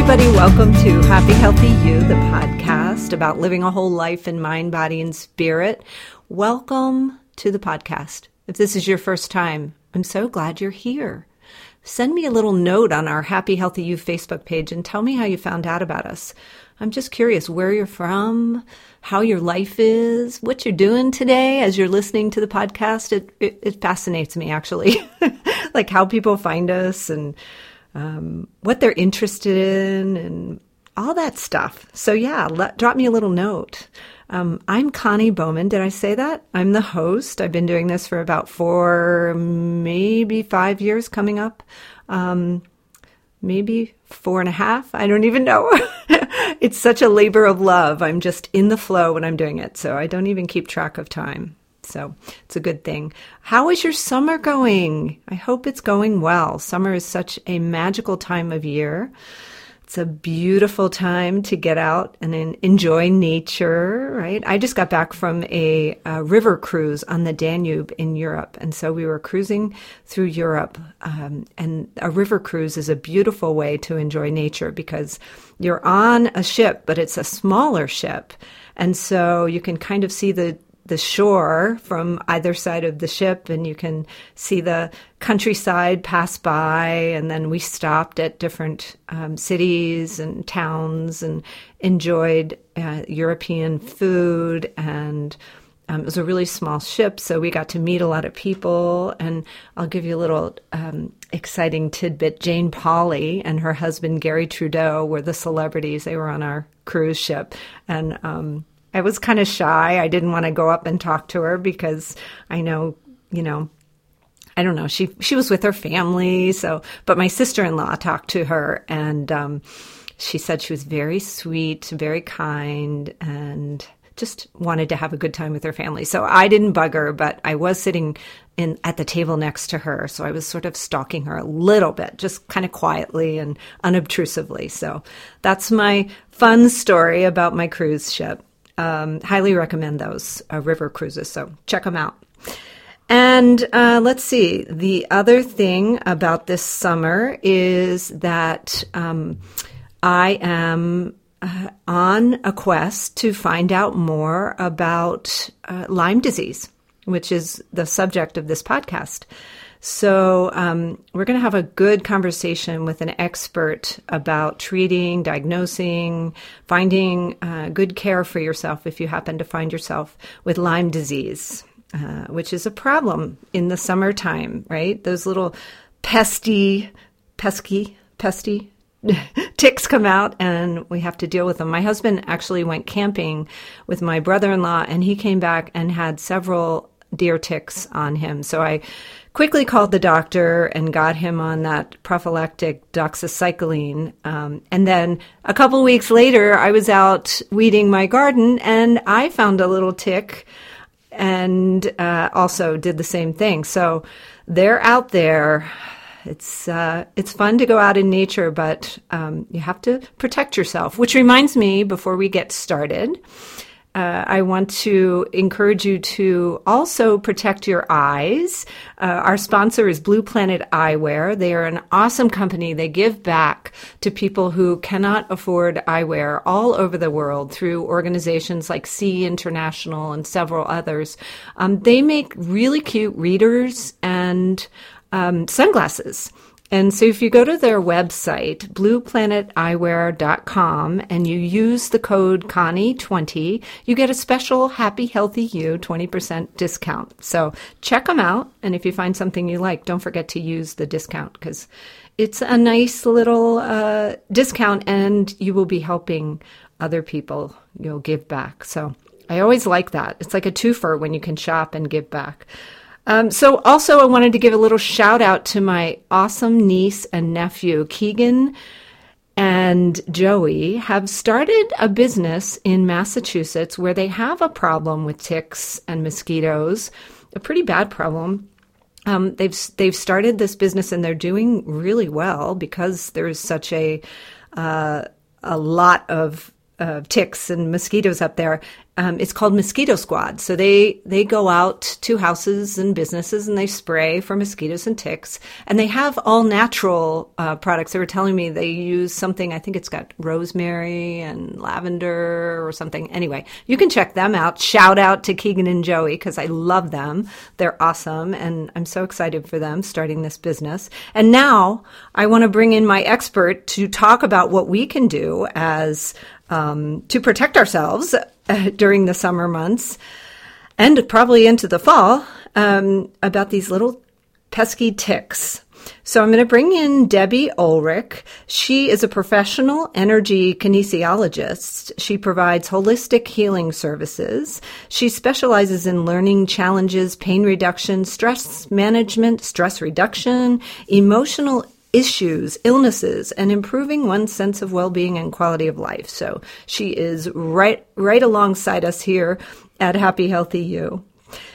Everybody. Welcome to Happy Healthy You, the podcast about living a whole life in mind, body, and spirit. Welcome to the podcast. If this is your first time, I'm so glad you're here. Send me a little note on our Happy Healthy You Facebook page and tell me how you found out about us. I'm just curious where you're from, how your life is, what you're doing today as you're listening to the podcast. It, it, it fascinates me actually, like how people find us and um, what they're interested in and all that stuff. So yeah, let, drop me a little note. Um, I'm Connie Bowman. Did I say that? I'm the host. I've been doing this for about four, maybe five years coming up. Um, maybe four and a half. I don't even know. it's such a labor of love. I'm just in the flow when I'm doing it. So I don't even keep track of time. So it's a good thing. How is your summer going? I hope it's going well. Summer is such a magical time of year. It's a beautiful time to get out and enjoy nature, right? I just got back from a, a river cruise on the Danube in Europe. And so we were cruising through Europe. Um, and a river cruise is a beautiful way to enjoy nature because you're on a ship, but it's a smaller ship. And so you can kind of see the the shore from either side of the ship, and you can see the countryside pass by. And then we stopped at different um, cities and towns and enjoyed uh, European food and um, it was a really small ship, so we got to meet a lot of people. And I'll give you a little um, exciting tidbit. Jane Pauley and her husband Garry Trudeau were the celebrities. They were on our cruise ship, and um, I was kind of shy. I didn't want to go up and talk to her because I know, you know, I don't know. She she was with her family, so but my sister-in-law talked to her and um, she said she was very sweet, very kind and just wanted to have a good time with her family. So I didn't bug her, but I was sitting in at the table next to her, so I was sort of stalking her a little bit, just kind of quietly and unobtrusively. So that's my fun story about my cruise ship. Um, highly recommend those uh, river cruises. So check them out. And uh, let's see. The other thing about this summer is that um, I am uh, on a quest to find out more about uh, Lyme disease, which is the subject of this podcast. So, um, we're going to have a good conversation with an expert about treating, diagnosing, finding uh, good care for yourself if you happen to find yourself with Lyme disease, uh, which is a problem in the summertime, right? Those little pesty, pesky, pesty ticks come out and we have to deal with them. My husband actually went camping with my brother in law and he came back and had several deer ticks on him. So I quickly called the doctor and got him on that prophylactic doxycycline. Um, and then a couple weeks later, I was out weeding my garden and I found a little tick and uh, also did the same thing. So they're out there. It's uh, it's fun to go out in nature, but um, you have to protect yourself. Which reminds me, before we get started, uh, I want to encourage you to also protect your eyes. Uh, our sponsor is Blue Planet Eyewear. They are an awesome company. They give back to people who cannot afford eyewear all over the world through organizations like See International and several others. Um, they make really cute readers and um, sunglasses. And so if you go to their website, blueplaneteyewear.com, and you use the code Connie20, you get a special Happy Healthy You 20% discount. So check them out. And if you find something you like, don't forget to use the discount because it's a nice little uh, discount and you will be helping other people. You'll give back. So I always like that. It's like a twofer when you can shop and give back. Um, so, also, I wanted to give a little shout out to my awesome niece and nephew, Keegan and Joey have started a business in Massachusetts where they have a problem with ticks and mosquitoes, a pretty bad problem. Um, they've they've started this business and they're doing really well because there's such a uh, a lot of uh, ticks and mosquitoes up there. Um, it's called Mosquito Squad. So they they go out to houses and businesses and they spray for mosquitoes and ticks. And they have all natural uh, products. They were telling me they use something. I think it's got rosemary and lavender or something. Anyway, you can check them out. Shout out to Keegan and Joey because I love them. They're awesome, and I'm so excited for them starting this business. And now I want to bring in my expert to talk about what we can do as um, to protect ourselves uh, during the summer months and probably into the fall um, about these little pesky ticks. So I'm going to bring in Debbie Ulrich. She is a professional energy kinesiologist. She provides holistic healing services. She specializes in learning challenges, pain reduction, stress management, stress reduction, emotional issues, illnesses, and improving one's sense of well-being and quality of life. So she is right right alongside us here at Happy Healthy You.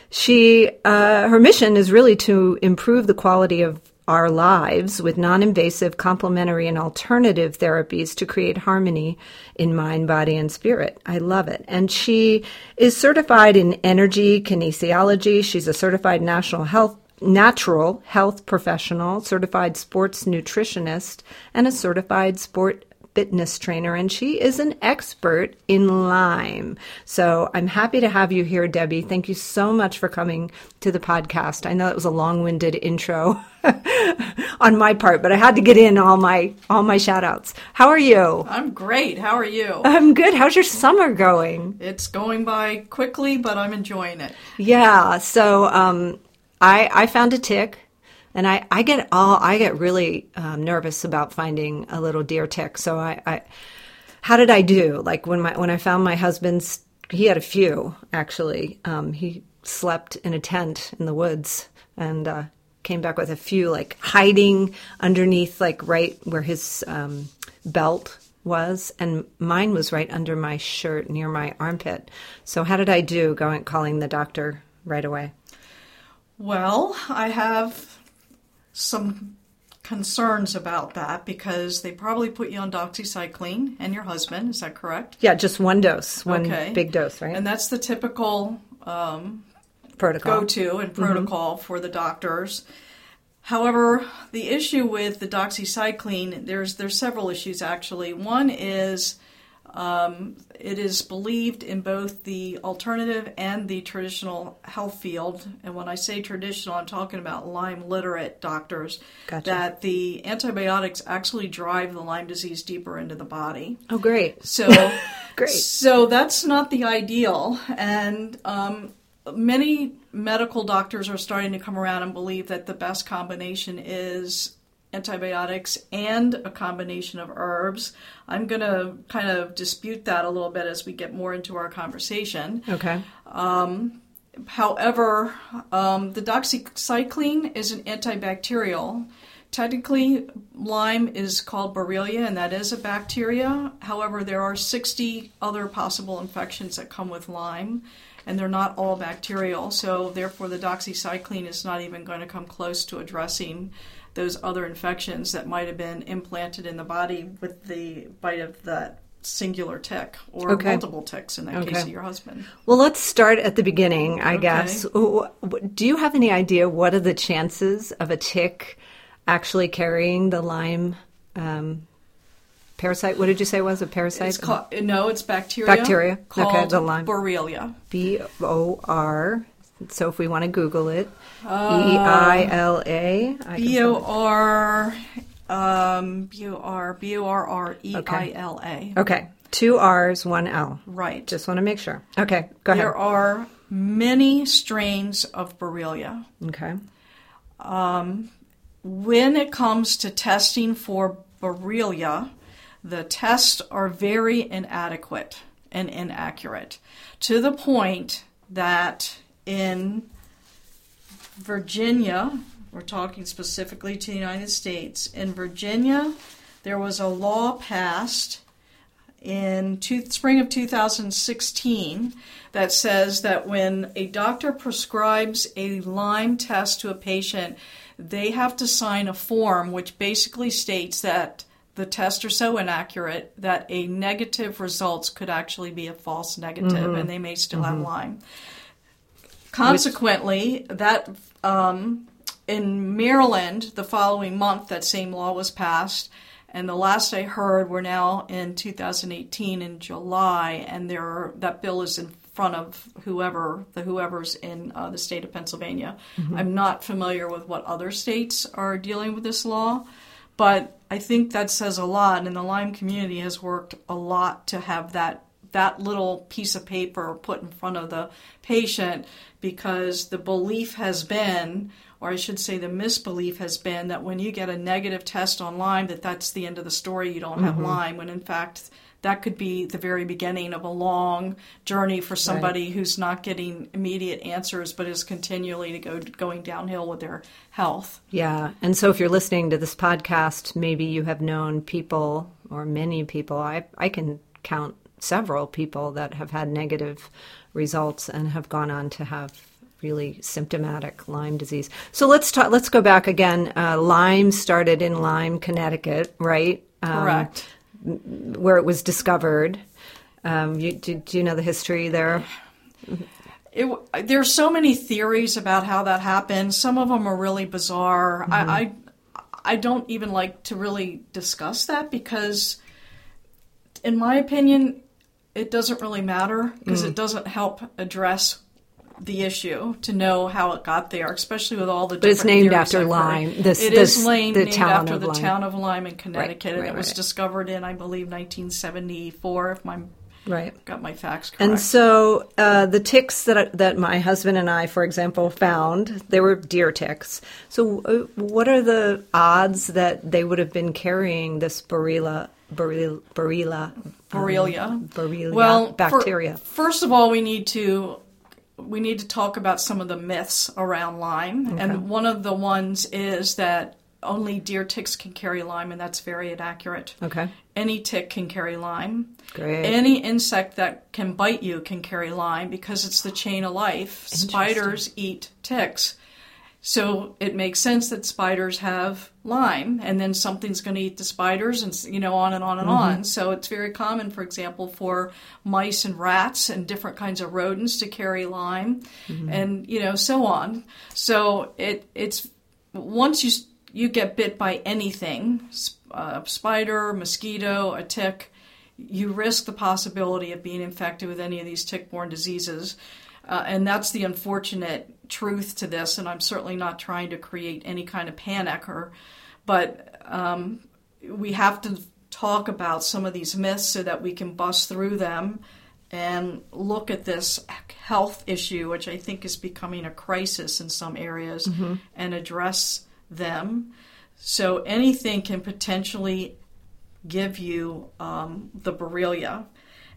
She uh, her mission is really to improve the quality of our lives with non-invasive, complementary, and alternative therapies to create harmony in mind, body, and spirit. I love it. And she is certified in energy kinesiology. She's a certified national health natural health professional, certified sports nutritionist, and a certified sport fitness trainer, and she is an expert in Lyme. So I'm happy to have you here, Debbie. Thank you so much for coming to the podcast. I know it was a long-winded intro on my part, but I had to get in all my all my shout outs. How are you? I'm great. How are you? I'm good. How's your summer going? It's going by quickly, but I'm enjoying it. Yeah. So um, I, I found a tick and I, I get all I get really um, nervous about finding a little deer tick. So I, I, how did I do? Like when my when I found my husband's, he had a few actually. Um, he slept in a tent in the woods and uh, came back with a few like hiding underneath like right where his um, belt was, and mine was right under my shirt near my armpit. So how did I do? Going calling the doctor right away. Well, I have some concerns about that because they probably put you on doxycycline and your husband. Is that correct? Yeah, just one dose, one okay. big dose, right? And that's the typical um, protocol go to and protocol mm-hmm. for the doctors. However, the issue with the doxycycline, there's there's several issues actually. One is um, it is believed in both the alternative and the traditional health field, and when I say traditional, I'm talking about Lyme literate doctors, gotcha. that the antibiotics actually drive the Lyme disease deeper into the body. Oh, great. So, great. So that's not the ideal, and um, many medical doctors are starting to come around and believe that the best combination is antibiotics and a combination of herbs. I'm going to kind of dispute that a little bit as we get more into our conversation. Okay. Um, however, um, the doxycycline is an antibacterial. Technically, Lyme is called Borrelia, and that is a bacteria. However, there are 60 other possible infections that come with Lyme, and they're not all bacterial. So, therefore, the doxycycline is not even going to come close to addressing those other infections that might have been implanted in the body with the bite of that singular tick or okay. multiple ticks in that okay. case of your husband. Well, let's start at the beginning, I okay. guess. Do you have any idea what are the chances of a tick actually carrying the Lyme um, parasite? What did you say was a parasite? It's called, no, it's bacteria. Bacteria. okay, the Lyme. Borrelia. B O R so if we want to Google it, uh, E I L A. B O R um, B O R B O R R E I L A. Okay. Two R's, one L. Right. Just want to make sure. Okay, go ahead. There are many strains of Borrelia. Okay. Um, when it comes to testing for Borrelia, the tests are very inadequate and inaccurate to the point that in Virginia, we're talking specifically to the United States, in Virginia, there was a law passed in two, spring of 2016 that says that when a doctor prescribes a Lyme test to a patient, they have to sign a form which basically states that the tests are so inaccurate that a negative results could actually be a false negative Mm-hmm. and they may still have Lyme. Consequently, that um, in Maryland, the following month, that same law was passed. And the last I heard, we're now in 2018 in July, and there are, that bill is in front of whoever the whoever's in uh, the state of Pennsylvania. I'm not familiar with what other states are dealing with this law, but I think that says a lot. And the Lyme community has worked a lot to have that that little piece of paper put in front of the patient because the belief has been or I should say the misbelief has been that when you get a negative test on Lyme that that's the end of the story you don't have mm-hmm. Lyme when in fact that could be the very beginning of a long journey for somebody who's not getting immediate answers but is continually to go going downhill with their health. Yeah. And so if you're listening to this podcast, maybe you have known people or many people. I, I can count several people that have had negative results and have gone on to have really symptomatic Lyme disease. So let's talk, let's go back again. Uh, Lyme started in Lyme, Connecticut, right? Um, Correct. Where it was discovered. Um, you, do, do you know the history there? It, are so many theories about how that happened. Some of them are really bizarre. I, I I don't even like to really discuss that because, in my opinion, it doesn't really matter because it doesn't help address the issue to know how it got there, especially with all the. But it's named after I've heard. Lyme, this- It this- is named, the named town after the Lyme. town of Lyme in Connecticut, and right, it was discovered in, I believe, 1974. If my Right. got my facts correct. And so uh, the ticks that that my husband and I, for example, found they were deer ticks. So uh, what are the odds that they would have been carrying this Borrelia Borrelia Borrelia Borrelia. Um, Borrelia well, bacteria? first of all, we need to we need to talk about some of the myths around Lyme, and one of the ones is that only deer ticks can carry Lyme, and that's very inaccurate. okay, Any tick can carry Lyme. great. Any insect that can bite you can carry Lyme because it's the chain of life. Spiders eat ticks. So it makes sense that spiders have Lyme, and then something's going to eat the spiders, and you know, on and on and on. Mm-hmm. So it's very common, for example, for mice and rats and different kinds of rodents to carry Lyme, mm-hmm. and you know, so on. So it it's once you you get bit by anything, a uh, spider, mosquito, a tick, you risk the possibility of being infected with any of these tick-borne diseases. Uh, and that's the unfortunate truth to this. And I'm certainly not trying to create any kind of panic, or, but um, we have to talk about some of these myths so that we can bust through them and look at this health issue, which I think is becoming a crisis in some areas, and address them. So anything can potentially give you um, the Borrelia.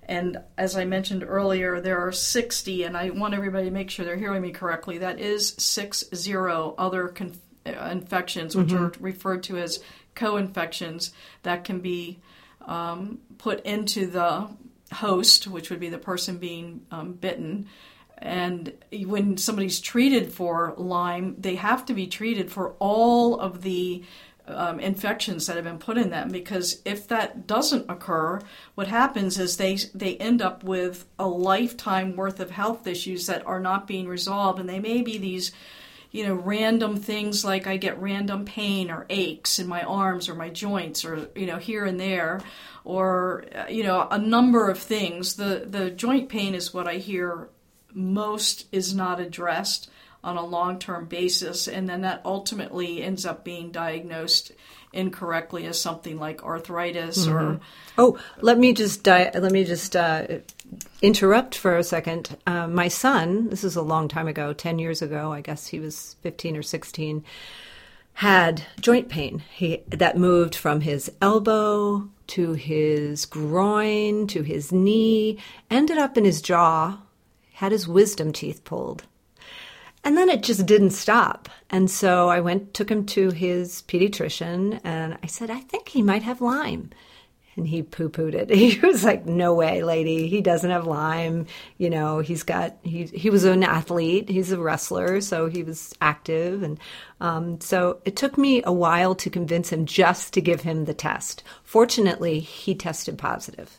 And as I mentioned earlier, there are 60, and I want everybody to make sure they're hearing me correctly. That is six zero other con- uh, infections, which are referred to as co-infections, that can be um, put into the host, which would be the person being um, bitten. And when somebody's treated for Lyme, they have to be treated for all of the um, infections that have been put in them because if that doesn't occur, what happens is they they end up with a lifetime worth of health issues that are not being resolved, and they may be these you know random things like I get random pain or aches in my arms or my joints or you know here and there or uh, you know a number of things. The the joint pain is what I hear most is not addressed on a long term basis, and then that ultimately ends up being diagnosed incorrectly as something like arthritis or Oh, let me just di- let me just uh, interrupt for a second. Uh, my son, this is a long time ago, ten years ago, I guess he was fifteen or sixteen, had joint pain. He that moved from his elbow to his groin to his knee, ended up in his jaw, had his wisdom teeth pulled. And then it just didn't stop. And so I went, took him to his pediatrician, and I said, I think he might have Lyme. And he poo pooed it. He was like, No way, lady. He doesn't have Lyme. You know, he's got, he, he was an athlete, he's a wrestler, so he was active. And um, so it took me a while to convince him just to give him the test. Fortunately, he tested positive.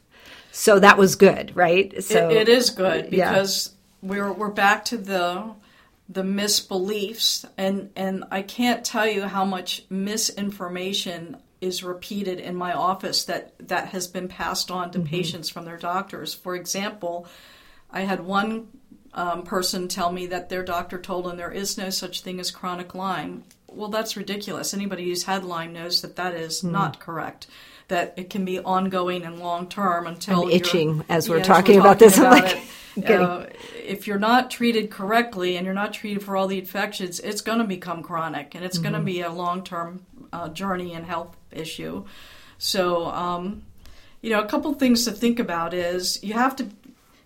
So that was good, right? So it, it is good because yeah. we're, we're back to the the misbeliefs and and I can't tell you how much misinformation is repeated in my office that that has been passed on to mm-hmm. patients from their doctors. For example, I had one um, person tell me that their doctor told them there is no such thing as chronic Lyme. Well, that's ridiculous. Anybody who's had Lyme knows that that is mm-hmm. not correct. That it can be ongoing and long term until I'm itching as we're, yeah, talking, we're talking about this. About like, uh, if you're not treated correctly and you're not treated for all the infections, it's going to become chronic and it's mm-hmm. going to be a long term uh, journey and health issue. So, um, you know, a couple things to think about is you have to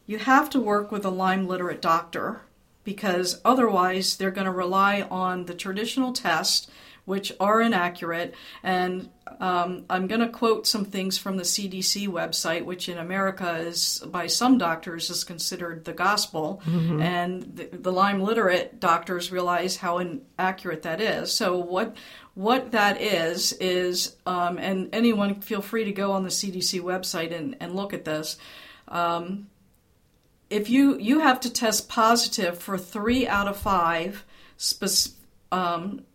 you have to work with a Lyme literate doctor because otherwise they're going to rely on the traditional test which are inaccurate. And um, I'm going to quote some things from the CDC website, which in America is by some doctors is considered the gospel, mm-hmm. and the, the Lyme literate doctors realize how inaccurate that is. So what what that is is, um, and anyone feel free to go on the CDC website and, and look at this. Um, if you you have to test positive for three out of five spe- um,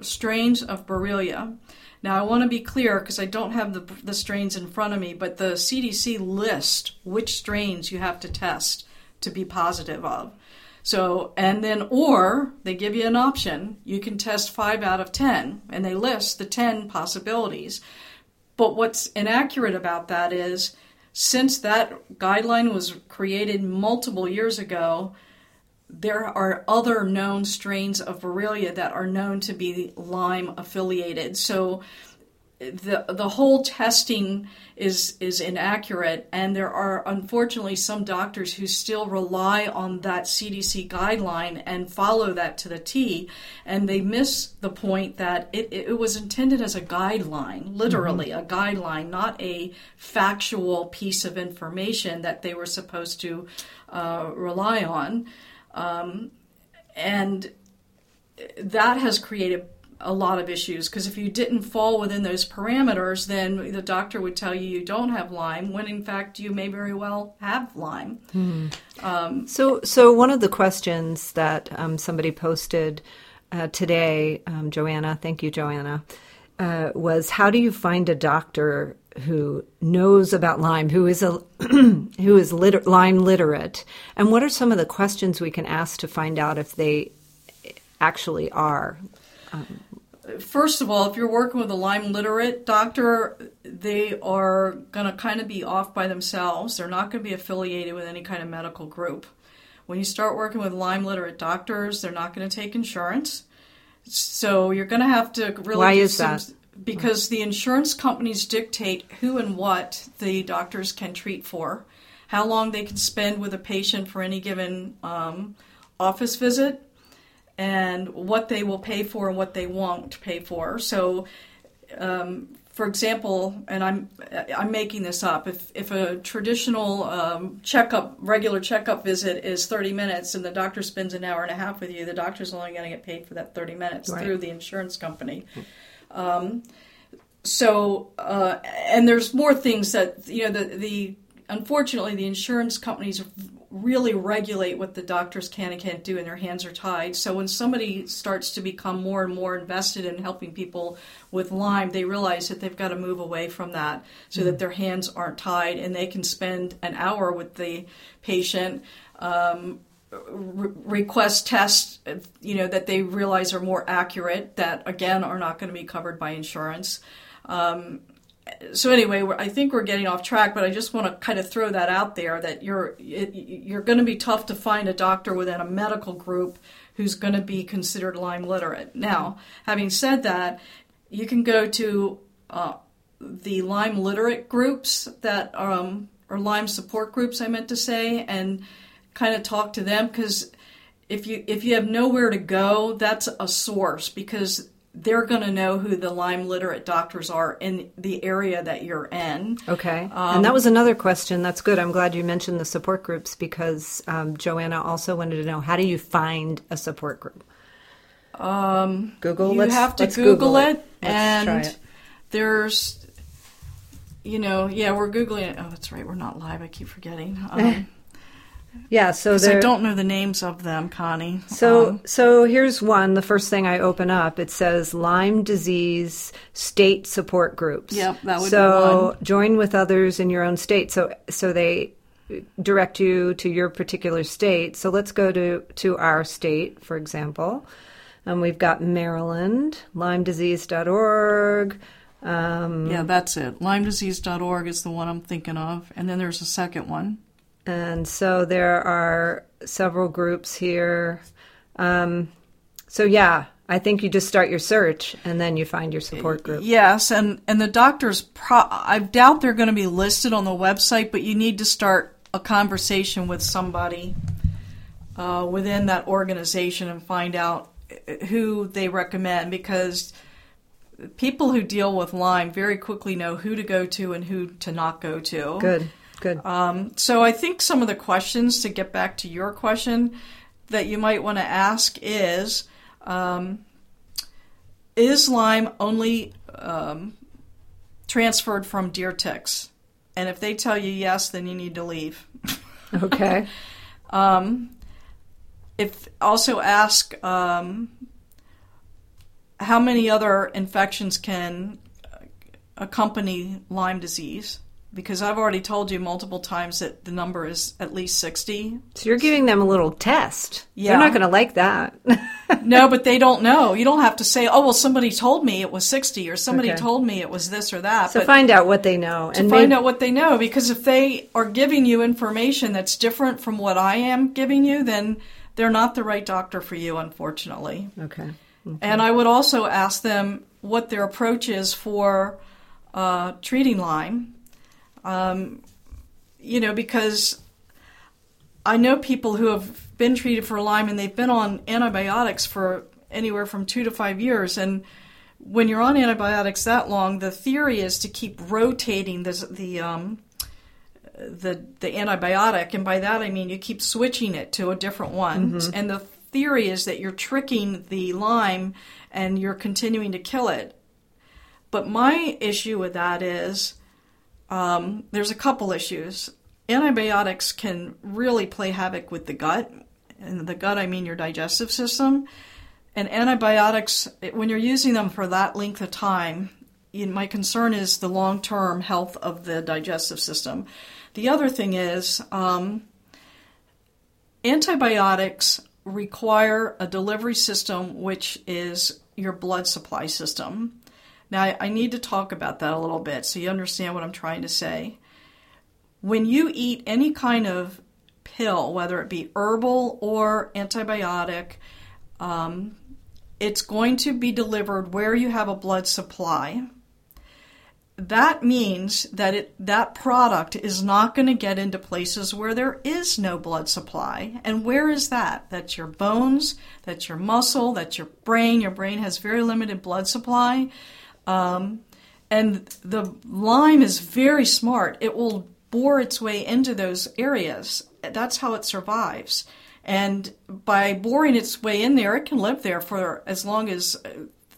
strains of Borrelia. Now, I want to be clear because I don't have the, the strains in front of me, but the CDC lists which strains you have to test to be positive of. So, and then, or they give you an option. You can test five out of 10, and they list the 10 possibilities. But what's inaccurate about that is since that guideline was created multiple years ago, there are other known strains of Borrelia that are known to be Lyme affiliated. So the the whole testing is is inaccurate and there are unfortunately some doctors who still rely on that CDC guideline and follow that to the T and they miss the point that it, it was intended as a guideline literally mm-hmm. a guideline not a factual piece of information that they were supposed to uh, rely on um, and that has created a lot of issues because if you didn't fall within those parameters, then the doctor would tell you you don't have Lyme, when in fact you may very well have Lyme. Hmm. Um, so, so one of the questions that um, somebody posted uh, today, um, Joanna, thank you, Joanna, uh, was how do you find a doctor who knows about Lyme, who is a who is liter- Lyme literate, and what are some of the questions we can ask to find out if they actually are? Um, First of all, if you're working with a Lyme literate doctor, they are going to kind of be off by themselves. They're not going to be affiliated with any kind of medical group. When you start working with Lyme literate doctors, they're not going to take insurance. So you're going to have to really. Why is some, that? Because the insurance companies dictate who and what the doctors can treat for, how long they can spend with a patient for any given um, office visit, and what they will pay for and what they won't pay for. So, um, for example, and I'm I'm making this up. If if a traditional um, checkup, regular checkup visit is 30 minutes, and the doctor spends an hour and a half with you, the doctor's only going to get paid for that 30 minutes right. through the insurance company. Mm-hmm. Um, so, uh, and there's more things that you know the the unfortunately the insurance companies really regulate what the doctors can and can't do, and their hands are tied. So when somebody starts to become more and more invested in helping people with Lyme, they realize that they've got to move away from that so mm that their hands aren't tied and they can spend an hour with the patient. Um, request tests, you know, that they realize are more accurate, that again are not going to be covered by insurance. Um, so anyway, I think we're getting off track, but I just want to kind of throw that out there that you're it, you're going to be tough to find a doctor within a medical group who's going to be considered Lyme literate. Now, having said that, you can go to uh, the Lyme literate groups that um, or Lyme support groups, I meant to say, and kind of talk to them because if you if you have nowhere to go, that's a source because they're going to know who the Lyme literate doctors are in the area that you're in. Okay. Um, and that was another question. That's good. I'm glad you mentioned the support groups because um, Joanna also wanted to know how do you find a support group? Um, Google. You let's, have to Google, Google, it, it and it. there's, you know, yeah, we're googling it. Oh, that's right. We're not live. I keep forgetting. Um, yeah, so I don't know the names of them, Connie. So, um, so here's one. The first thing I open up, it says Lyme disease state support groups. Yep, that would so join with others in your own state. So, so they direct you to your particular state. So let's go to to our state, for example. And we've got Maryland, LymeDisease.org. Um, yeah, that's it. LymeDisease.org is the one I'm thinking of, and then there's a second one. And so there are several groups here. Um, so yeah, I think you just start your search and then you find your support group. Yes, and and the doctors. Pro- I doubt they're going to be listed on the website, but you need to start a conversation with somebody uh, within that organization and find out who they recommend because people who deal with Lyme very quickly know who to go to and who to not go to. Good. Good. Um, so I think some of the questions to get back to your question that you might want to ask is um, Is Lyme only um, transferred from deer ticks? And if they tell you yes, then you need to leave. Okay. um, if also ask um, how many other infections can accompany Lyme disease because I've already told you multiple times that the number is at least 60. So you're giving them a little test. Yeah. They're not going to like that. no, but they don't know. You don't have to say, oh, well, somebody told me it was 60 or somebody Okay. told me it was this or that. so but find out what they know to and find maybe- out what they know because if they are giving you information that's different from what I am giving you, then they're not the right doctor for you, unfortunately. Okay. And I would also ask them what their approach is for uh, treating Lyme. Um, you know, because I know people who have been treated for Lyme and they've been on antibiotics for anywhere from two to five years. And when you're on antibiotics that long, the theory is to keep rotating this, the um, the the antibiotic, and by that I mean you keep switching it to a different one. And the theory is that you're tricking the Lyme and you're continuing to kill it. But my issue with that is um, there's a couple issues. Antibiotics can really play havoc with the gut. And the gut, I mean your digestive system. And antibiotics, when you're using them for that length of time, my concern is the long term health of the digestive system. The other thing is um, antibiotics require a delivery system which is your blood supply system. Now, I- need to talk about that a little bit so you understand what I'm trying to say. When you eat any kind of pill, whether it be herbal or antibiotic, um, it's going to be delivered where you have a blood supply. That means that it, that product is not going to get into places where there is no blood supply. And where is that? That's your bones, that's your muscle, that's your brain. Your brain has very limited blood supply. Um, and the Lyme is very smart. It will bore its way into those areas. That's how it survives. And by boring its way in there, it can live there for as long as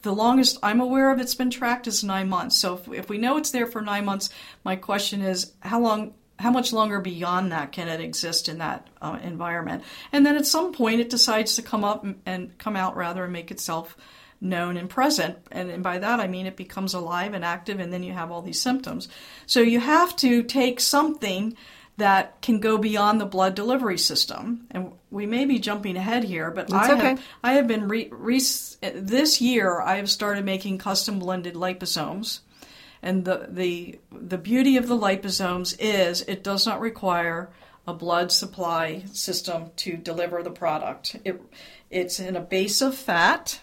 the longest I'm aware of it's been tracked is nine months. So if, if we know it's there for nine months, my question is how long, how much longer beyond that can it exist in that uh, environment? And then at some point, it decides to come up and, and come out rather and make itself known and present. And, and by that, I mean it becomes alive and active, and then you have all these symptoms. So you have to take something that can go beyond the blood delivery system. And we may be jumping ahead here, but That's I okay. have I have been re, re, this year. I have started making custom blended liposomes, and the the the beauty of the liposomes is it does not require a blood supply system to deliver the product. It it's in a base of fat,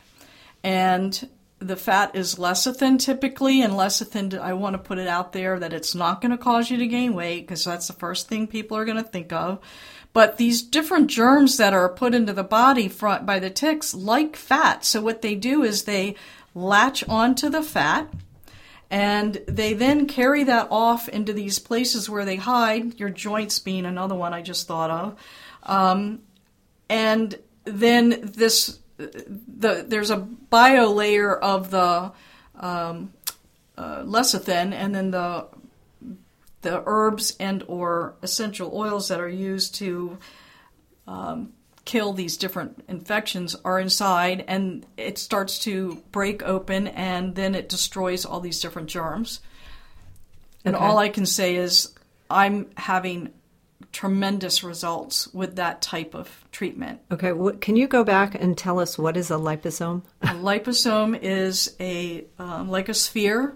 and the fat is lecithin typically, and lecithin, I want to put it out there that it's not going to cause you to gain weight because that's the first thing people are going to think of. But these different germs that are put into the body front by the ticks like fat. So what they do is they latch onto the fat and they then carry that off into these places where they hide, your joints being another one I just thought of. Um, and then this, the, there's a bio layer of the um, uh, lecithin, and then the the herbs and or essential oils that are used to um, kill these different infections are inside and it starts to break open and then it destroys all these different germs. And Okay. all I can say is I'm having tremendous results with that type of treatment. Okay, can you go back and tell us what is a liposome? A liposome is a um, like a sphere,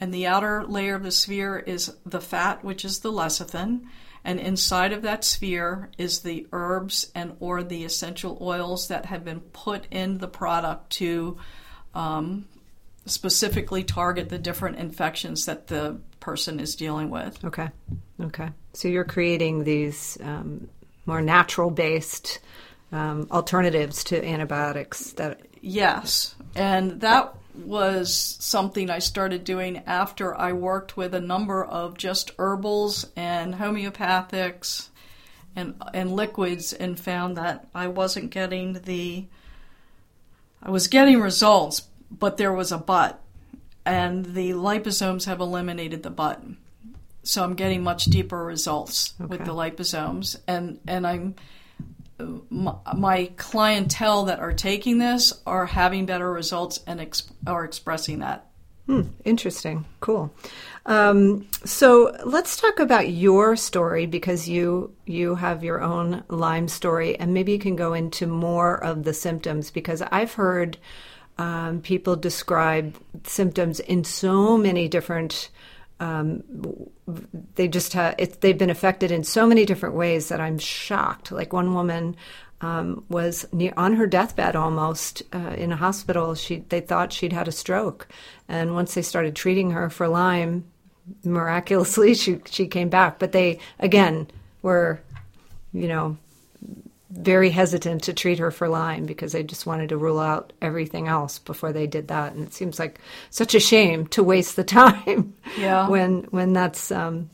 and the outer layer of the sphere is the fat, which is the lecithin, and inside of that sphere is the herbs and or the essential oils that have been put in the product to um, specifically target the different infections that the person is dealing with. Okay, okay. So you're creating these um, more natural based um, alternatives to antibiotics that. Yes, and that was something I started doing after I worked with a number of just herbals and homeopathics and and liquids and found that I wasn't getting the I was getting results, but there was a but. And the liposomes have eliminated the but. So I'm getting much deeper results with the liposomes and and I'm my, my clientele that are taking this are having better results and ex- are expressing that. Hmm, interesting, cool. Um, so let's talk about your story because you you have your own Lyme story, and maybe you can go into more of the symptoms because I've heard um, people describe symptoms in so many different. Um, they just have it, they've been affected in so many different ways that I'm shocked. Like one woman um, was near, on her deathbed almost uh, in a hospital. She they thought she'd had a stroke, and once they started treating her for Lyme, miraculously she she came back. But they again were, you know, very hesitant to treat her for Lyme because they just wanted to rule out everything else before they did that. And it seems like such a shame to waste the time. Yeah. when when that's um,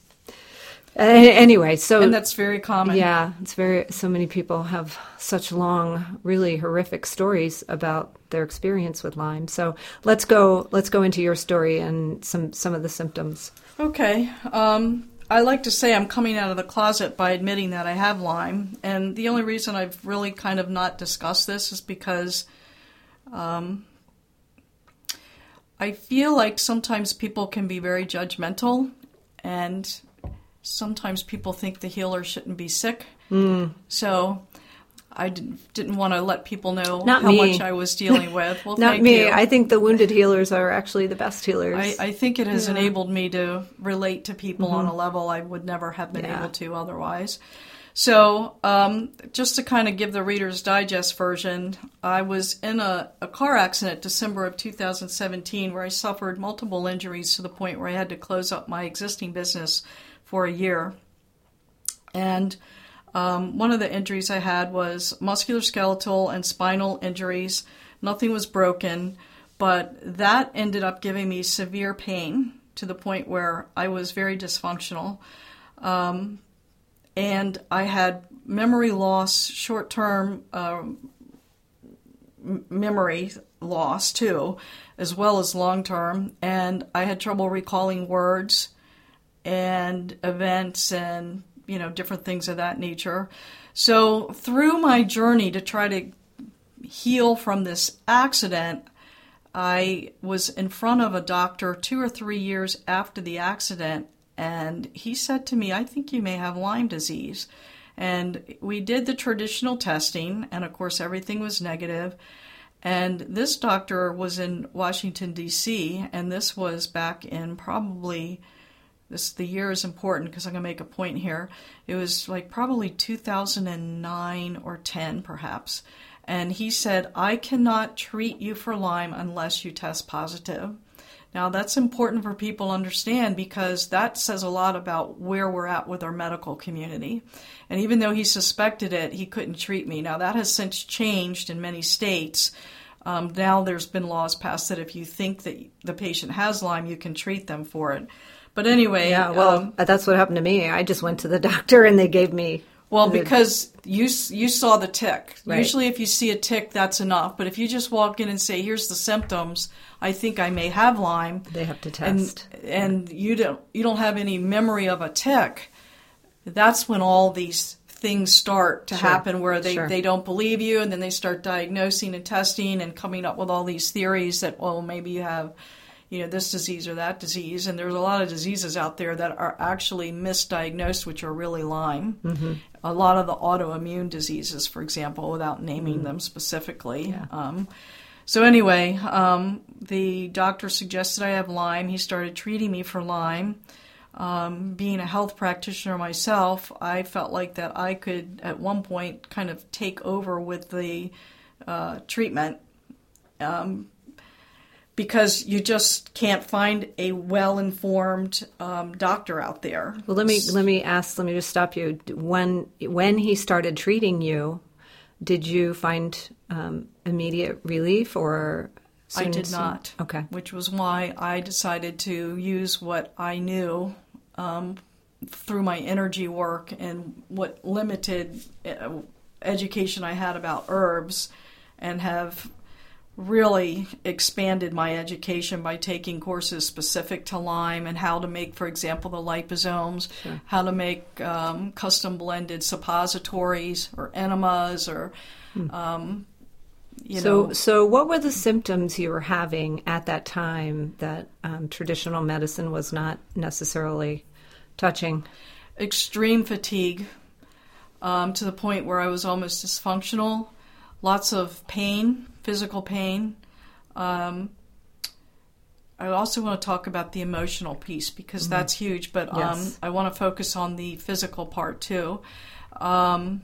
anyway. So And that's very common. yeah, it's very. So many people have such long, really horrific stories about their experience with Lyme. So let's go. Let's go into your story and some some of the symptoms. Okay. Um, I like to say I'm coming out of the closet by admitting that I have Lyme, and the only reason I've really kind of not discussed this is because um, I feel like sometimes people can be very judgmental, and sometimes people think the healer shouldn't be sick. So. I didn't, didn't want to let people know Not how me. much I was dealing with. Well, Not me. you. I think the wounded healers are actually the best healers. I, I think it has Yeah. enabled me to relate to people on a level I would never have been Yeah. able to otherwise. So, um, just to kind of give the Reader's Digest version, I was in a, a car accident December of 2017 where I suffered multiple injuries to the point where I had to close up my existing business for a year. And um, one of the injuries I had was musculoskeletal and spinal injuries. Nothing was broken, but that ended up giving me severe pain to the point where I was very dysfunctional. Um, and I had memory loss, short term um, memory loss too, as well as long term. And I had trouble recalling words and events and you know different things of that nature. So through my journey to try to heal from this accident, I was in front of a doctor two or three years after the accident, and he said to me, I think you may have Lyme disease. And we did the traditional testing, and of course, everything was negative. And this doctor was in Washington, D.C., and this was back in probably this the year is important because I'm going to make a point here. It was like probably 2009 or 10 perhaps. And he said, "I cannot treat you for Lyme unless you test positive." Now, that's important for people to understand because that says a lot about where we're at with our medical community. And even though he suspected it, he couldn't treat me. Now, that has since changed in many states. Um, now there's been laws passed that if you think that the patient has Lyme, you can treat them for it. But anyway, Yeah, well, um, that's what happened to me. I just went to the doctor and they gave me. Well, the- because you you saw the tick. Right. Usually, if you see a tick, that's enough. But if you just walk in and say, "Here's the symptoms," I think I may have Lyme. They have to and test. and you don't you don't have any memory of a tick. That's when all these things start to Sure, happen, where they sure. they don't believe you, and then they start diagnosing and testing and coming up with all these theories that well maybe you have. You know this disease or that disease, and there's a lot of diseases out there that are actually misdiagnosed, which are really Lyme Mm-hmm. a lot of the autoimmune diseases, for example, without Mm-hmm. naming them specifically. Um, so anyway, um, the doctor suggested I have Lyme. He started treating me for Lyme. Um, being a health practitioner myself, I felt like that I could, at one point, kind of take over with the uh, treatment. Um, because you just can't find a well-informed um, doctor out there. Well, let me let me ask. Let me just stop you. When when he started treating you, did you find um, immediate relief or? I did soon- not. Okay. Which was why I decided to use what I knew um, through my energy work and what limited uh, education I had about herbs and have really expanded my education by taking courses specific to Lyme and how to make, for example, the liposomes, how to make um, custom blended suppositories or enemas or, um, you so know. so what were the symptoms you were having at that time that um, traditional medicine was not necessarily touching? extreme fatigue um, to the point where I was almost dysfunctional, lots of pain, physical pain. Um, I also want to talk about the emotional piece because that's huge, but um, I want to focus on the physical part too. Um,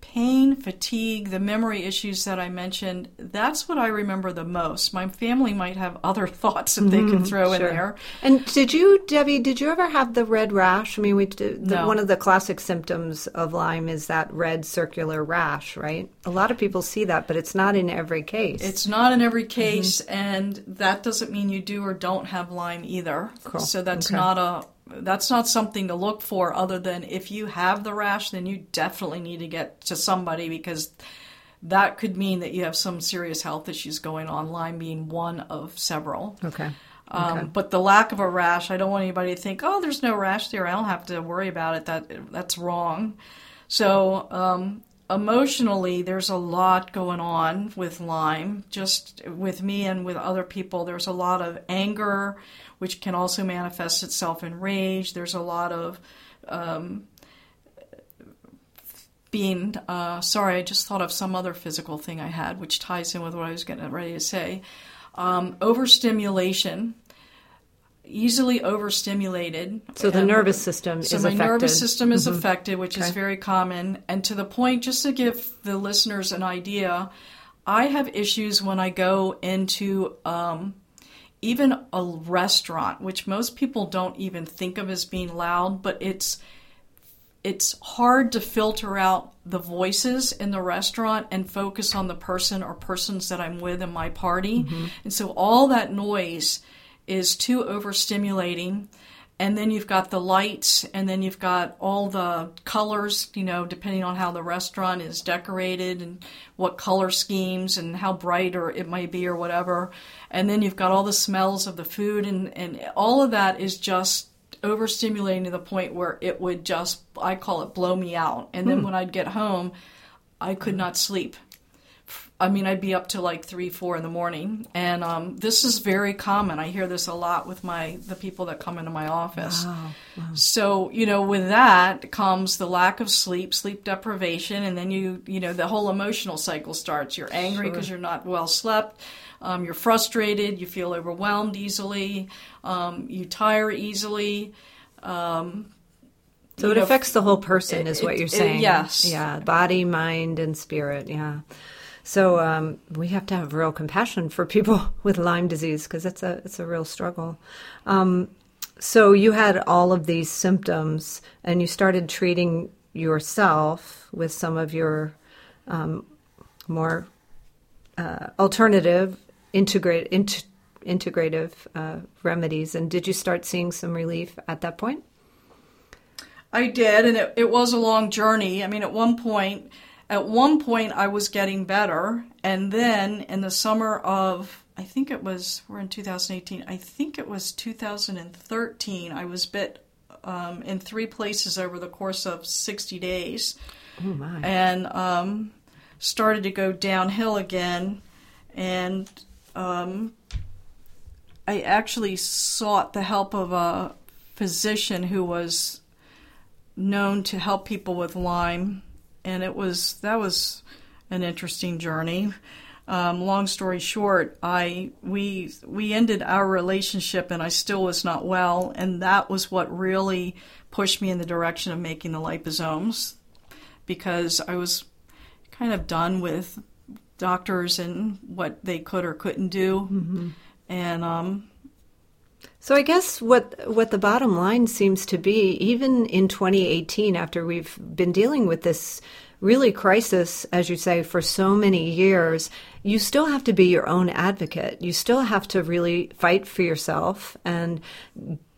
pain, fatigue, the memory issues that I mentioned, that's what I remember the most. My family might have other thoughts that they can throw in Sure. there. And did you, Debbie? Did you ever have the red rash? I mean, we did, the, No. one of the classic symptoms of Lyme is that red circular rash, right? A lot of people see that, but it's not in every case. It's not in every Mm-hmm. case, and that doesn't mean you do or don't have Lyme either. Cool. So that's Okay. not a that's not something to look for other than if you have the rash, then you definitely need to get to somebody because that could mean that you have some serious health issues going on. Lyme being one of several. okay. Um, But the lack of a rash, I don't want anybody to think, oh, there's no rash there. I don't have to worry about it. That that's wrong. So um, emotionally, there's a lot going on with Lyme. Just with me and with other people, there's a lot of anger, which can also manifest itself in rage. There's a lot of um, being uh, sorry. I just thought of some other physical thing I had, which ties in with what I was getting ready to say. Um, overstimulation, easily overstimulated. So the nervous system so is my affected. Mm-hmm. nervous system is affected, which is very common. And to the point, just to give the listeners an idea, I have issues when I go into um, even a restaurant, which most people don't even think of as being loud, but it's it's hard to filter out the voices in the restaurant and focus on the person or persons that I'm with in my party. And so all that noise is too overstimulating. And then you've got the lights, and then you've got all the colors, you know, depending on how the restaurant is decorated and what color schemes and how bright or it might be or whatever. And then you've got all the smells of the food, and, and all of that is just overstimulating to the point where it would just I call it blow me out. And then hmm. when I'd get home, I could not sleep. I mean, I'd be up to like three, four in the morning, and um, this is very common. I hear this a lot with my the people that come into my office. So you know, with that comes the lack of sleep, sleep deprivation, and then you you know the whole emotional cycle starts. You're angry because you're not well slept. Um, you're frustrated. You feel overwhelmed easily. Um, you tire easily. Um, So it affects the whole person, is it- what you're it- saying. yes. Yeah, body, mind, and spirit. Yeah. So um, we have to have real compassion for people with Lyme disease because it's a it's a real struggle. Um, so you had all of these symptoms, and you started treating yourself with some of your um, more uh, alternative integrate int- integrative uh, remedies. And did you start seeing some relief at that point? I did, and it, it was a long journey. I mean, at one point, at one point, I was getting better, and then in the summer of I think it was we're in 2018. I think it was 2013. I was bit um, in three places over the course of 60 days, oh my. and um, started to go downhill again. And um, I actually sought the help of a physician who was known to help people with Lyme, and it was that was an interesting journey. Um, long story short, I we we ended our relationship, and I still was not well, and that was what really pushed me in the direction of making the liposomes, because I was kind of done with doctors and what they could or couldn't do, Mm-hmm. and um, So I guess what what the bottom line seems to be, even in 2018, after we've been dealing with this really crisis, as you say, for so many years, you still have to be your own advocate. You still have to really fight for yourself and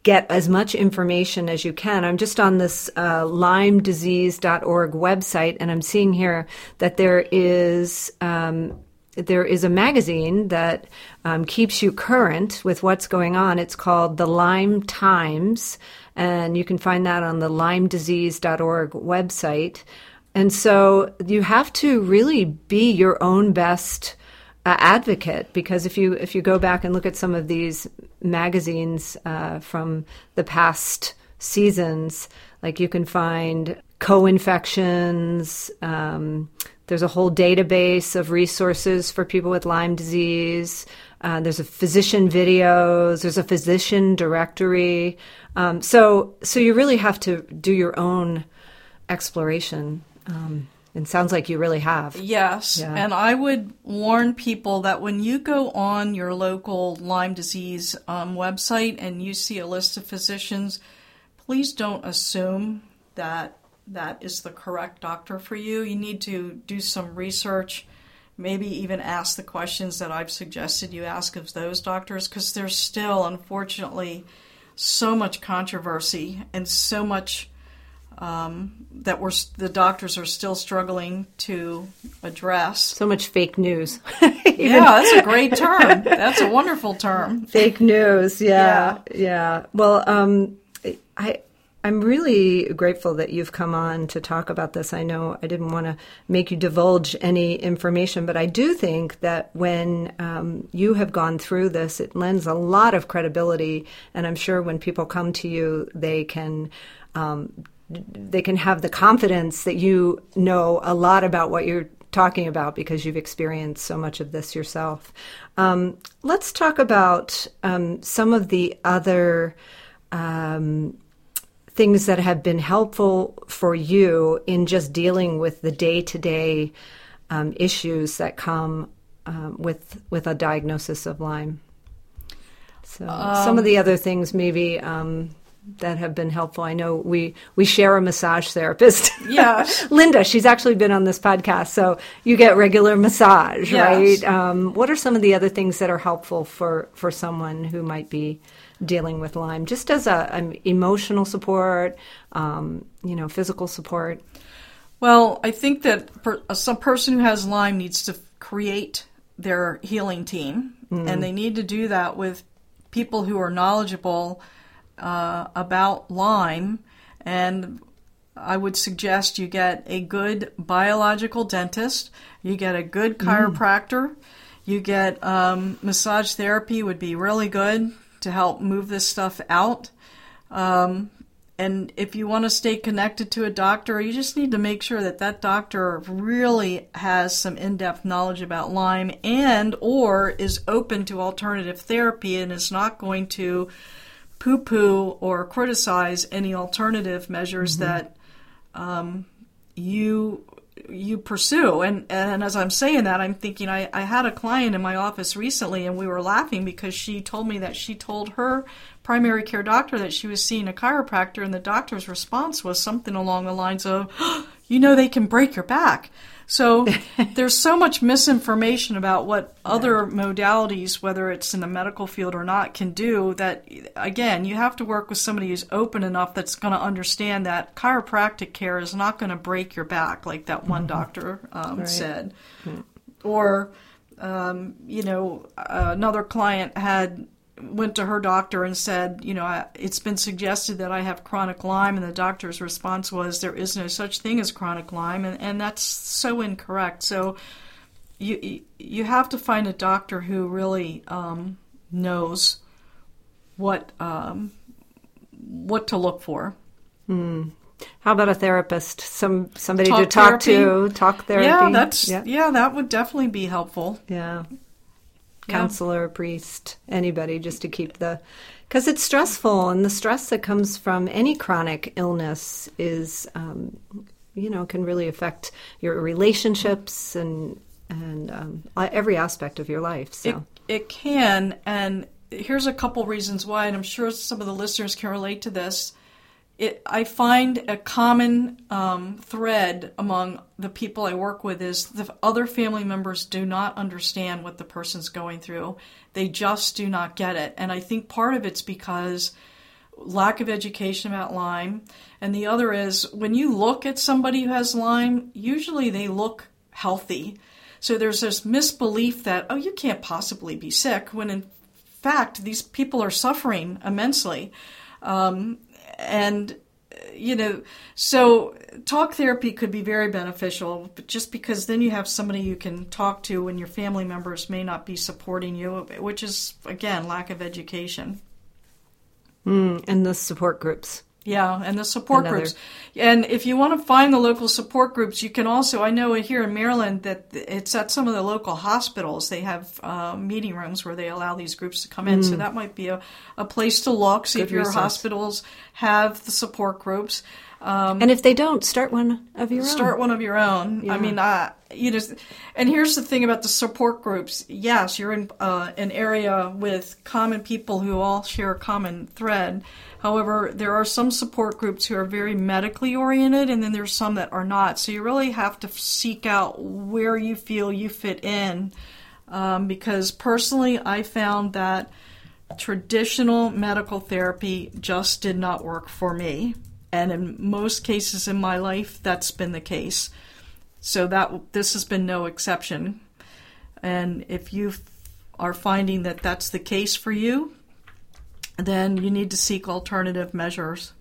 get as much information as you can. I'm just on this uh, LymeDisease.org website, and I'm seeing here that there is. Um, there is a magazine that um, keeps you current with what's going on. It's called the Lyme Times, and you can find that on the LymeDisease.org website. And so you have to really be your own best uh, advocate because if you if you go back and look at some of these magazines uh, from the past seasons, like you can find co-infections. Um, there's a whole database of resources for people with Lyme disease. Uh, there's a physician videos. There's a physician directory. Um, so so you really have to do your own exploration. Um, and sounds like you really have. Yes, Yeah. and I would warn people that when you go on your local Lyme disease um, website and you see a list of physicians, please don't assume that that is the correct doctor for you. You need to do some research, maybe even ask the questions that I've suggested you ask of those doctors, because there's still, unfortunately, so much controversy and so much um, that we're the doctors are still struggling to address. So much fake news. Yeah, that's a great term. That's a wonderful term. fake news. Yeah, yeah. Well, um, I I'm really grateful that you've come on to talk about this. I know I didn't want to make you divulge any information, but I do think that when um, you have gone through this, it lends a lot of credibility, and I'm sure when people come to you, they can. Um, they can have the confidence that you know a lot about what you're talking about because you've experienced so much of this yourself. Um, let's talk about um, some of the other um, things that have been helpful for you in just dealing with the day to day issues that come um, with with a diagnosis of Lyme. So some of the other things maybe um, that have been helpful. I know we we share a massage therapist. Yes. Linda, she's actually been on this podcast, so you get regular massage, Yes. right? Um, what are some of the other things that are helpful for for someone who might be dealing with Lyme, just as a, an emotional support, um, you know, physical support? Well, I think that per, some person who has Lyme needs to create their healing team, and they need to do that with people who are knowledgeable uh, about Lyme. And I would suggest you get a good biological dentist, you get a good chiropractor, you get um, massage therapy would be really good to help move this stuff out. Um, and if you want to stay connected to a doctor, you just need to make sure that that doctor really has some in-depth knowledge about Lyme and or is open to alternative therapy and is not going to poo-poo or criticize any alternative measures that um, you you pursue. And and as I'm saying that, I'm thinking I, I had a client in my office recently, and we were laughing because she told me that she told her primary care doctor that she was seeing a chiropractor, and the doctor's response was something along the lines of, "You know, they can break your back." So there's so much misinformation about what other modalities, whether it's in the medical field or not, can do that, again, you have to work with somebody who's open enough that's going to understand that chiropractic care is not going to break your back, like that one mm-hmm. doctor um, right. said. Mm-hmm. Or, um, you know, another client had went to her doctor and said, you know, it's been suggested that I have chronic Lyme, and the doctor's response was there is no such thing as chronic Lyme, and, and that's so incorrect. So you you have to find a doctor who really um, knows what um, what to look for. Hmm. How about a therapist? Some somebody talk to talk therapy. to, talk therapy. Yeah, that's yeah. yeah, that would definitely be helpful. Yeah counselor, priest, anybody, just to keep the because it's stressful, and the stress that comes from any chronic illness is, um, you know, can really affect your relationships and and um, every aspect of your life. So it, it can, and here's a couple reasons why, and I'm sure some of the listeners can relate to this it, I find a common um, thread among the people I work with is the other family members do not understand what the person's going through. They just do not get it. And I think part of it's because lack of education about Lyme. And the other is when you look at somebody who has Lyme, usually they look healthy. So there's this misbelief that, oh, you can't possibly be sick, when in fact, these people are suffering immensely. Um, and you know, so talk therapy could be very beneficial, but just because then you have somebody you can talk to when your family members may not be supporting you, which is again lack of education. Mm, and the support groups. Yeah, and the support Another. groups. And if you want to find the local support groups, you can also, I know here in Maryland that it's at some of the local hospitals. They have uh, meeting rooms where they allow these groups to come in. Mm. So that might be a, a place to look, see Good if your resource. hospitals have the support groups. Um, and if they don't, start one of your own. Start one of your own. Yeah. I mean, uh, you know, and here's the thing about the support groups. Yes, you're in uh, an area with common people who all share a common thread However, there are some support groups who are very medically oriented, and then there's some that are not. So you really have to seek out where you feel you fit in. Um, because personally, I found that traditional medical therapy just did not work for me. And in most cases in my life, that's been the case. So that this has been no exception. And if you are finding that that's the case for you, then you need to seek alternative measures.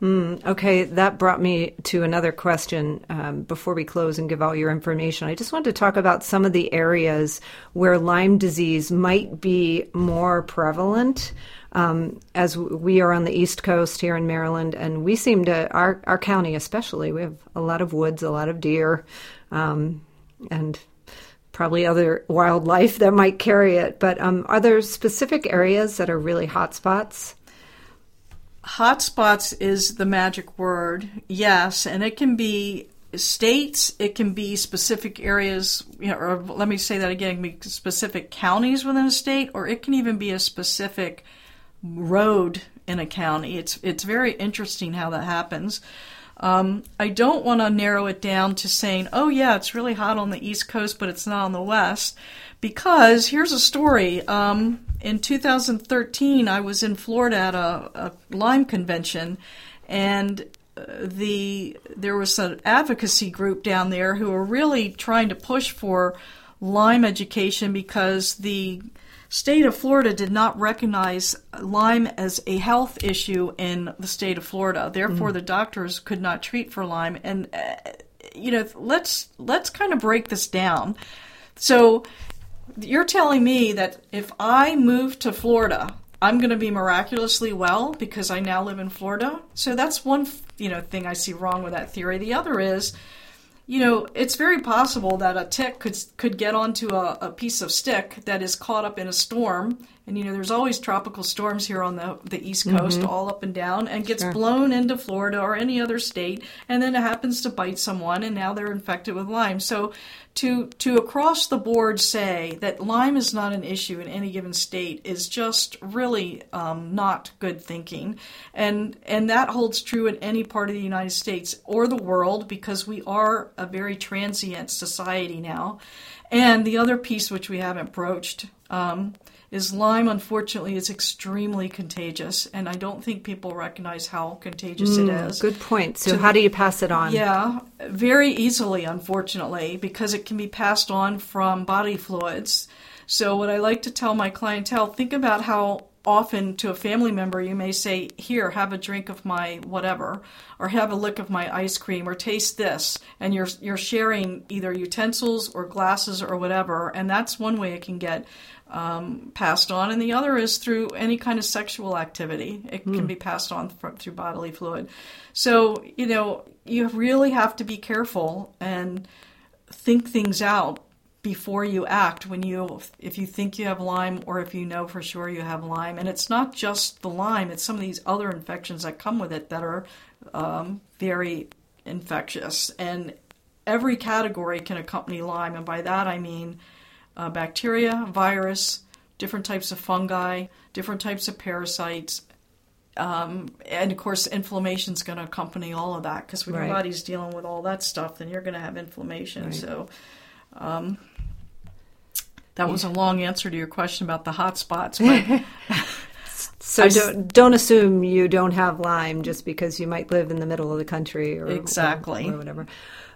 Mm, okay, that brought me to another question um, before we close and give all your information. I just wanted to talk about some of the areas where Lyme disease might be more prevalent. Um, as we are on the East Coast here in Maryland, and we seem to, our, our county especially, we have a lot of woods, a lot of deer, um, and probably other wildlife that might carry it. But um, are there specific areas that are really hot spots? Hotspots is the magic word, yes, and it can be states, it can be specific areas, you know, or let me say that again, specific counties within a state, or it can even be a specific road in a county. It's it's very interesting how that happens. Um, I don't want to narrow it down to saying, oh, yeah, it's really hot on the East Coast, but it's not on the West. Because here's a story. Um, in 2013, I was in Florida at a, a Lyme convention, and uh, the there was an advocacy group down there who were really trying to push for Lyme education because the state of Florida did not recognize Lyme as a health issue in the state of Florida. Therefore, mm. the doctors could not treat for Lyme. And uh, you know, let's let's kind of break this down. So, you're telling me that if I move to Florida, I'm going to be miraculously well because I now live in Florida. So that's one, you know, thing I see wrong with that theory. The other is you know, it's very possible that a tick could could get onto a, a, piece of stick that is caught up in a storm and you know there's always tropical storms here on the the east coast all up and down and gets blown into Florida or any other state and then it happens to bite someone and now they're infected with Lyme. So to to across the board say that Lyme is not an issue in any given state is just really um, not good thinking. And and that holds true in any part of the United States or the world because we are a very transient society now. And the other piece which we haven't broached um, is Lyme, unfortunately, is extremely contagious, and I don't think people recognize how contagious it hmm, is. Good point. So, how do you pass it on? Yeah, very easily, unfortunately, because it can be passed on from body fluids. So, what I like to tell my clientele think about how often to a family member you may say, Here, have a drink of my whatever, or have a lick of my ice cream, or taste this. And you're, you're sharing either utensils or glasses or whatever, and that's one way it can get um, passed on, and the other is through any kind of sexual activity. It can be passed on fr- through bodily fluid. So, you know, you really have to be careful and think things out before you act when you if you think you have lyme or if you know for sure you have lyme. And it's not just the lyme it's some of these other infections that come with it that are um, very infectious. And every category can accompany lyme. And by that i mean uh, bacteria, virus, different types of fungi, different types of parasites. Um, and of course, inflammation is going to accompany all of that because when Right. your body's dealing with all that stuff, then you're going to have inflammation. Right. So, um, that was a long answer to your question about the hot spots, but So don't, don't assume you don't have Lyme just because you might live in the middle of the country or Exactly. or, or whatever.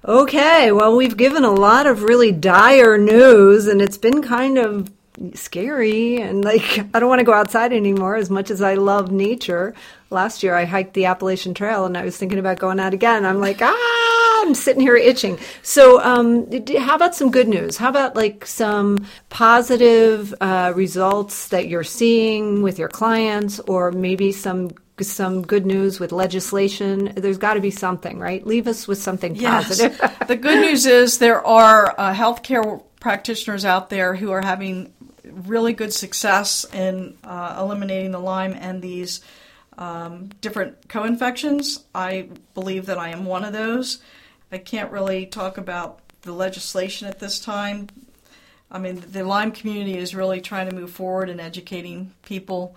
Okay, well, we've given a lot of really dire news, and it's been kind of scary. And like, I don't want to go outside anymore as much as I love nature. Last year, I hiked the Appalachian Trail, and I was thinking about going out again. I'm like, ah, I'm sitting here itching. So, um, how about some good news? How about like some positive uh, results that you're seeing with your clients, or maybe some some good news with legislation? There's got to be something, right? Leave us with something Yes. positive. the good news is there are uh, healthcare practitioners out there who are having really good success in uh, eliminating the Lyme and these um, different co-infections. I believe that I am one of those. I can't really talk about the legislation at this time. I mean, the Lyme community is really trying to move forward in educating people.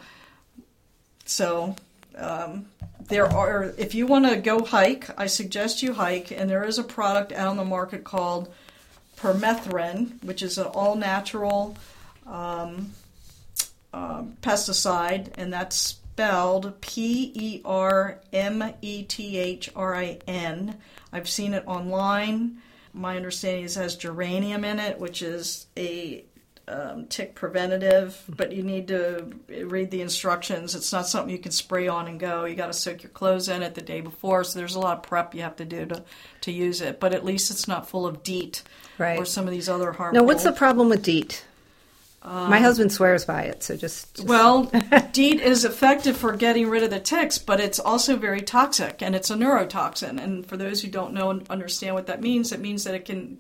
So um, there are, if you want to go hike, I suggest you hike, and there is a product out on the market called permethrin, which is an all natural um, um, pesticide, and that's spelled P E R M E T H R I N. I've seen it online. My understanding is it has geranium in it, which is a um, tick preventative, but you need to read the instructions. It's not something you can spray on and go. You got to soak your clothes in it the day before, so there's a lot of prep you have to do to, to use it. But at least it's not full of DEET Right. or some of these other harmful. Now, what's the problem with DEET? My husband swears by it, so just, just- Well, DEET is effective for getting rid of the ticks, but it's also very toxic, and it's a neurotoxin. And for those who don't know and understand what that means, it means that it can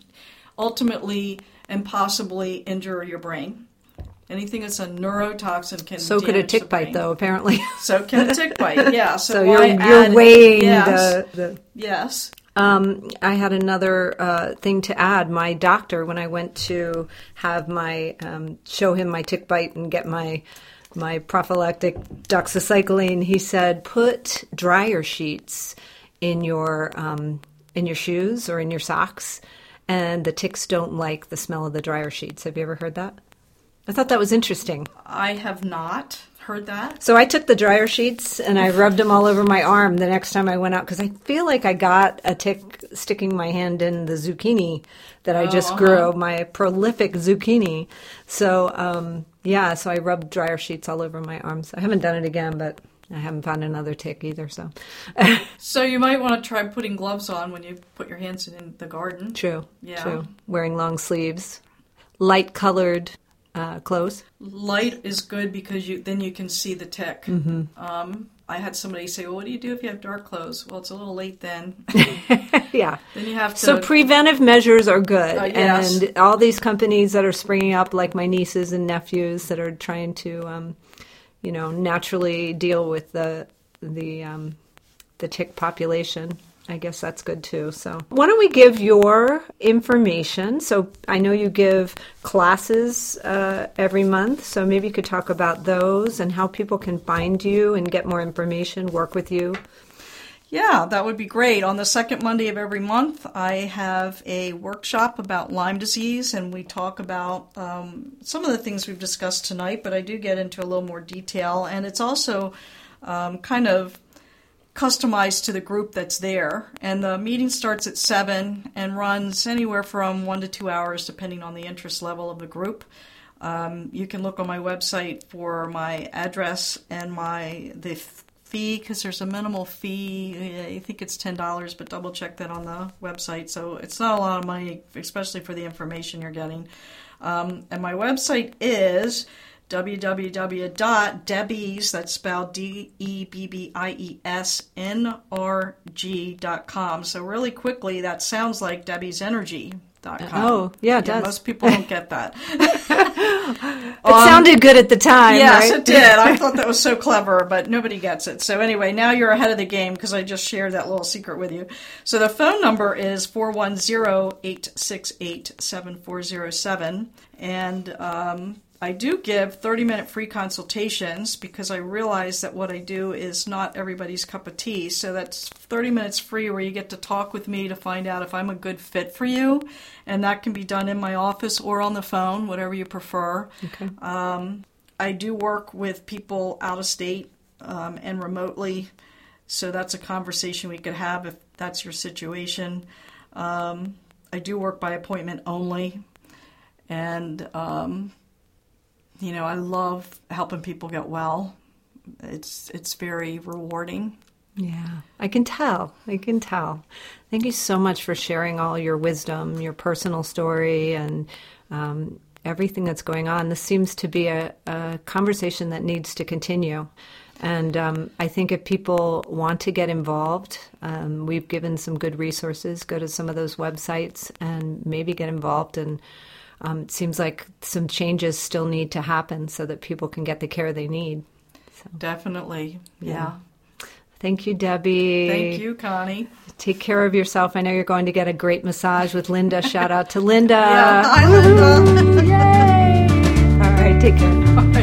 ultimately and possibly injure your brain. Anything that's a neurotoxin can. so could a tick bite, though. Apparently, So can a tick bite. Yeah. So, so you're you're weighing yes, the, the Yes. Um, I had another uh, thing to add. My doctor, when I went to have my um, show him my tick bite and get my my prophylactic doxycycline, he said put dryer sheets in your um, in your shoes or in your socks, and the ticks don't like the smell of the dryer sheets. Have you ever heard that? I thought that was interesting. I have not heard that. So I took the dryer sheets and I rubbed them all over my arm the next time I went out because I feel like I got a tick sticking my hand in the zucchini that I just grew, my prolific zucchini. So um, yeah, so I rubbed dryer sheets all over my arms. I haven't done it again, but I haven't found another tick either. So So you might want to try putting gloves on when you put your hands in the garden. true, Yeah. true. Wearing long sleeves, light colored uh, clothes. light is good because you then you can see the tick. Mm-hmm. Um, I had somebody say, "Well, what do you do if you have dark clothes?" Well, it's a little late then. yeah. then you have to. So preventive measures are good, Uh, yes. and all these companies that are springing up, like my nieces and nephews, that are trying to, um, you know, naturally deal with the the um, the tick population. I guess that's good too. So, why don't we give your information? So, I know you give classes uh, every month, so maybe you could talk about those and how people can find you and get more information, work with you. Yeah, that would be great. On the second Monday of every month, I have a workshop about Lyme disease, and we talk about um, some of the things we've discussed tonight, but I do get into a little more detail, and it's also um, kind of customized to the group that's there. And the meeting starts at 7 and runs anywhere from one to two hours, depending on the interest level of the group. Um, you can look on my website for my address and my the fee because there's a minimal fee. I think it's ten dollars, but double check that on the website. So it's not a lot of money, especially for the information you're getting. Um, and my website is www.debbies, that's spelled D E B B I E S N R G.com. So, really quickly, that sounds like Debbie's Energy. Com. Oh, yeah, it does. Most people don't get that. It sounded good at the time, Yes, right? it did. I thought that was so clever, but nobody gets it. So anyway, now you're ahead of the game because I just shared that little secret with you. So the phone number is 410-868-7407 and um, I do give 30 minute free consultations because I realize that what I do is not everybody's cup of tea. So that's 30 minutes free where you get to talk with me to find out if I'm a good fit for you. And that can be done in my office or on the phone, whatever you prefer. Okay. Um, I do work with people out of state um, and remotely. So that's a conversation we could have if that's your situation. Um, I do work by appointment only. And um, you know, I love helping people get well. It's it's very rewarding. Yeah, I can tell. I can tell. Thank you so much for sharing all your wisdom, your personal story, and um, everything that's going on. This seems to be a, a conversation that needs to continue. And um, I think if people want to get involved, um, we've given some good resources. Go to some of those websites and maybe get involved. And um, it seems like some changes still need to happen so that people can get the care they need. So, Definitely. Yeah. thank you, Debbie. Thank you, Connie. Take care of yourself. I know you're going to get a great massage with Linda. Shout out to Linda. Yeah. Hi, Linda. Yay! All right, take care.